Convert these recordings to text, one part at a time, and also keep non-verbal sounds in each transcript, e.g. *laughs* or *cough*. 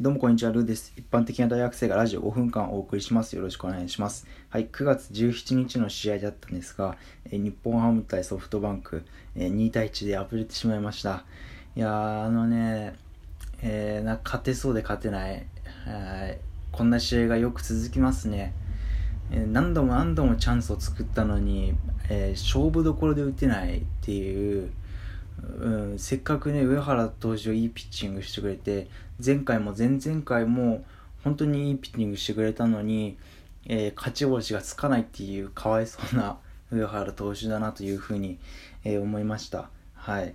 どうもこんにちは、ルーです。一般的な大学生がラジオ5分間お送りします。よろしくお願いします。はい、9月17日の試合だったんですが、え日本ハム対ソフトバンク、え2対1で敗れてしまいました。いやー、あのね、えー、な勝てそうで勝てない。はいこんな試合がよく続きますね。何度も何度もチャンスを作ったのに、えー、勝負どころで打てないっていう、うん、せっかくね上原投手がいいピッチングしてくれて前回も前々回も本当にいいピッチングしてくれたのに、えー、勝ち星がつかないっていうかわいそうな *laughs* 上原投手だなというふうに、えー、思いました。はい。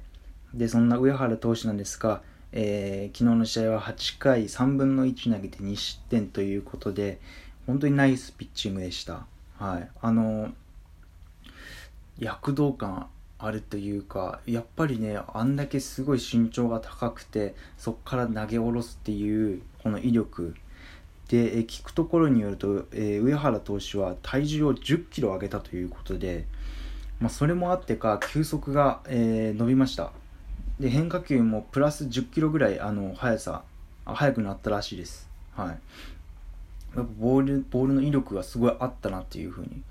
でそんな上原投手なんですが、えー、昨日の試合は8回3分の1投げて2失点ということで本当にナイスピッチングでした。はい。あの躍動感あるというかやっぱりねあんだけすごい身長が高くてそこから投げ下ろすっていうこの威力。で、聞くところによると、えー、上原投手は体重を1 0キロ上げたということで、まあ、それもあってか球速が、えー、伸びました。で変化球もプラス1 0キロぐらいあの速さ速くなったらしいです。はい。やっぱボールボールの威力がすごいあったなっていうふうに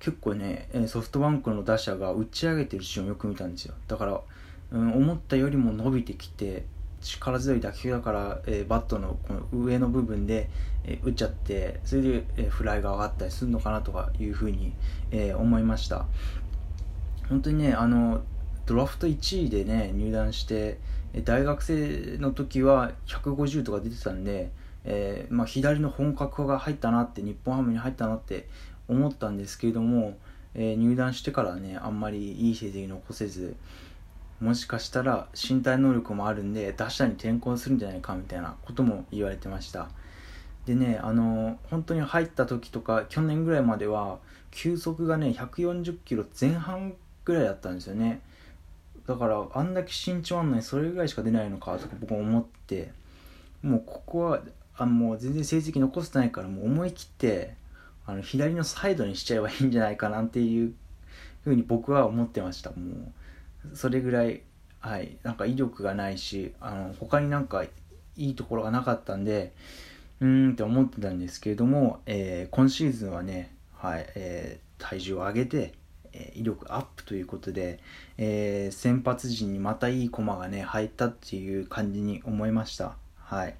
結構ねソフトバンクの打者が打ち上げてるシーンをよく見たんですよ。だから、うん、思ったよりも伸びてきて力強い打球だから、えー、バットのこの上の部分で、えー、打っちゃってそれで、えー、フライが上がったりするのかなとかいうふうに、え思いました。本当にねあのドラフト1位でね入団して大学生の時は150とか出てたんで、えまあ、左の本格派が入ったなって日本ハムに入ったなって思ったんですけれども、えー、入団してからねあんまりいい成績残せずもしかしたら身体能力もあるんで打者に転向するんじゃないかみたいなことも言われてました。でねあの本当に入った時とか去年ぐらいまでは球速がね140キロ前半ぐらいだったんですよね。だからあんだけ身長あんのにそれぐらいしか出ないのかとか僕思ってもうここはあもう全然成績残せてないからもう思い切ってあの左のサイドにしちゃえばいいんじゃないかなっていうふうに僕は思ってました。もうそれぐらいはい。なんか威力がないしあの他になんかいいところがなかったんでうーんって思ってたんですけれども、えー、今シーズンはね、はいえー、体重を上げて、えー、威力アップということで、え先発陣にまたいい駒がね入ったっていう感じに思いました。はい。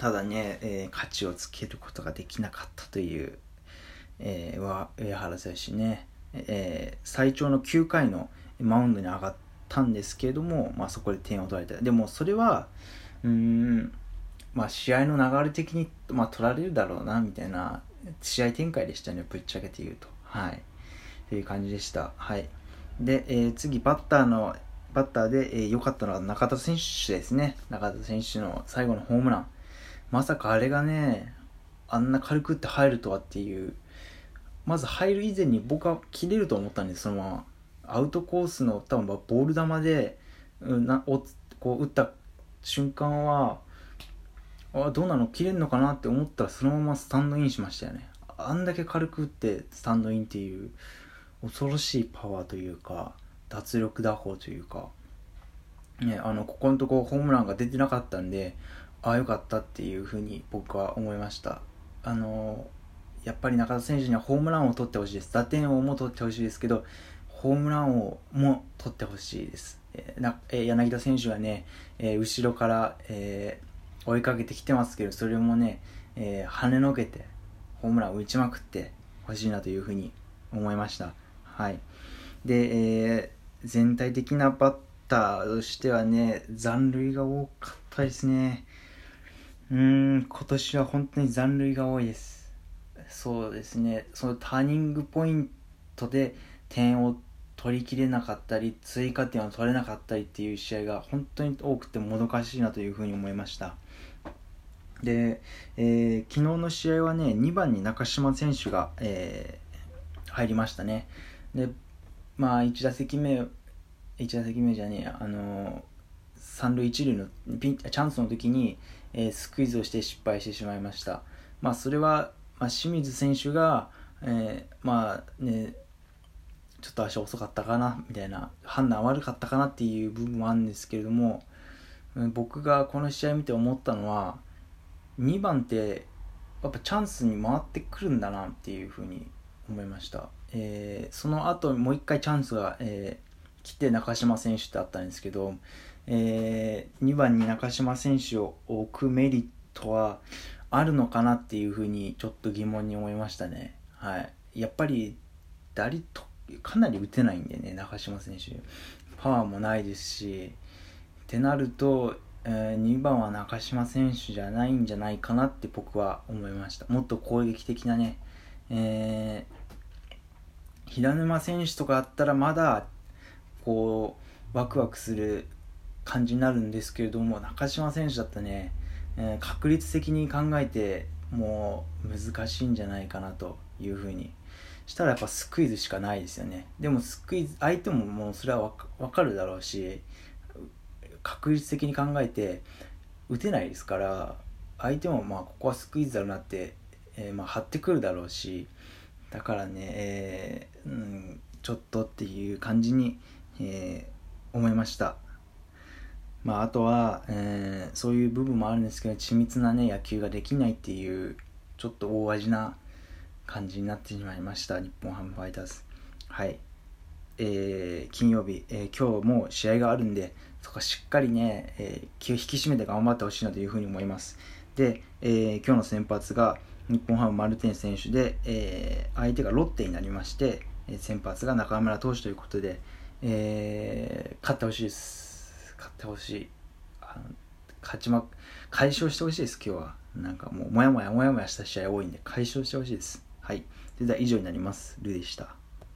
ただね、えー、価値をつけることができなかったという、えー、上原選手ね、えー、最長の9回のマウンドに上がったんですけれども、まあ、そこで点を取られたでもそれはうん、まあ、試合の流れ的に、まあ、取られるだろうなみたいな試合展開でしたねぶっちゃけて言うと。はい。という感じでした。はい。で、えー、次バッターのバッターで良、えー、かったのは中田選手ですね。中田選手の最後のホームラン。まさかあれがねあんな軽くって入るとはっていう。まず入る以前に僕は切れると思ったんです。そのままアウトコースの多分ボール球で、うん、なおこう打った瞬間はあどうなの？切れるのかなって思ったらそのままスタンドインしましたよね。あんだけ軽く打ってスタンドインっていう恐ろしいパワーというか脱力打法というかねあのここのとこホームランが出てなかったんでああよかったっていうふうに僕は思いました。あのやっぱり中田選手にはホームランを取ってほしいです。打点王も取ってほしいですけどホームラン王も取ってほしいです、え、なえ、柳田選手はね、えー、後ろから、え追いかけてきてますけどそれもね、え跳ねのけてホームランを打ちまくってほしいなというふうに思いました。はい。で、えー全体的なバッターとしてはね残塁が多かったですね。うん、今年は本当に残塁が多いです。そうですね、そのターニングポイントで点を取りきれなかったり、追加点を取れなかったりっていう試合が本当に多くてもどかしいなというふうに思いました。で、えー、昨日の試合はね、2番に中島選手が、えー、入りましたね。で、まあ、1打席目、1打席目じゃねえあの、三塁一塁のピンチャンスの時に、えー、スクイズをして失敗してしまいました。まあ、それは、まあ、清水選手が、えー、まあね、ちょっと足遅かったかなみたいな判断悪かったかなっていう部分もあるんですけれども僕がこの試合見て思ったのは2番ってやっぱチャンスに回ってくるんだなっていうふうに思いました、えー、その後もう一回チャンスが、えー、来て中島選手ってあったんですけど、えー、2番に中島選手を置くメリットはあるのかなっていうふうにちょっと疑問に思いましたね。はい、やっぱり打率かなり打てないんでね中島選手。パワーもないですしってなると、えー、2番は中島選手じゃないんじゃないかなって僕は思いました。もっと攻撃的なね、えー、平沼選手とかだったらまだこうワクワクする感じになるんですけれども中島選手だったね、えー、確率的に考えてもう難しいんじゃないかなというふうにしたらやっぱスクイズしかないですよねでもスクイズ相手ももうそれは分かるだろうし確率的に考えて打てないですから相手もまあここはスクイズだろうなって、えー、まあ張ってくるだろうしだからね、えー、うん、ちょっとっていう感じに、えー、思いました。まあ、あとは、えー、そういう部分もあるんですけど緻密なね野球ができないっていうちょっと大味な感じになってしまいました日本ハムファイターズ。はい。えー、金曜日、えー、今日も試合があるんでそこしっかりね、えー、気を引き締めて頑張ってほしいなというふうに思います。で、えー、今日の先発が日本ハムマルテン選手で、えー、相手がロッテになりまして先発が中村投手ということで、えー、勝ってほしいです。勝ってほしいあの勝ちま解消してほしいです今日はなんかもうモヤモヤモヤモヤした試合多いんで解消してほしいですはい。それでは以上になります。ルでした。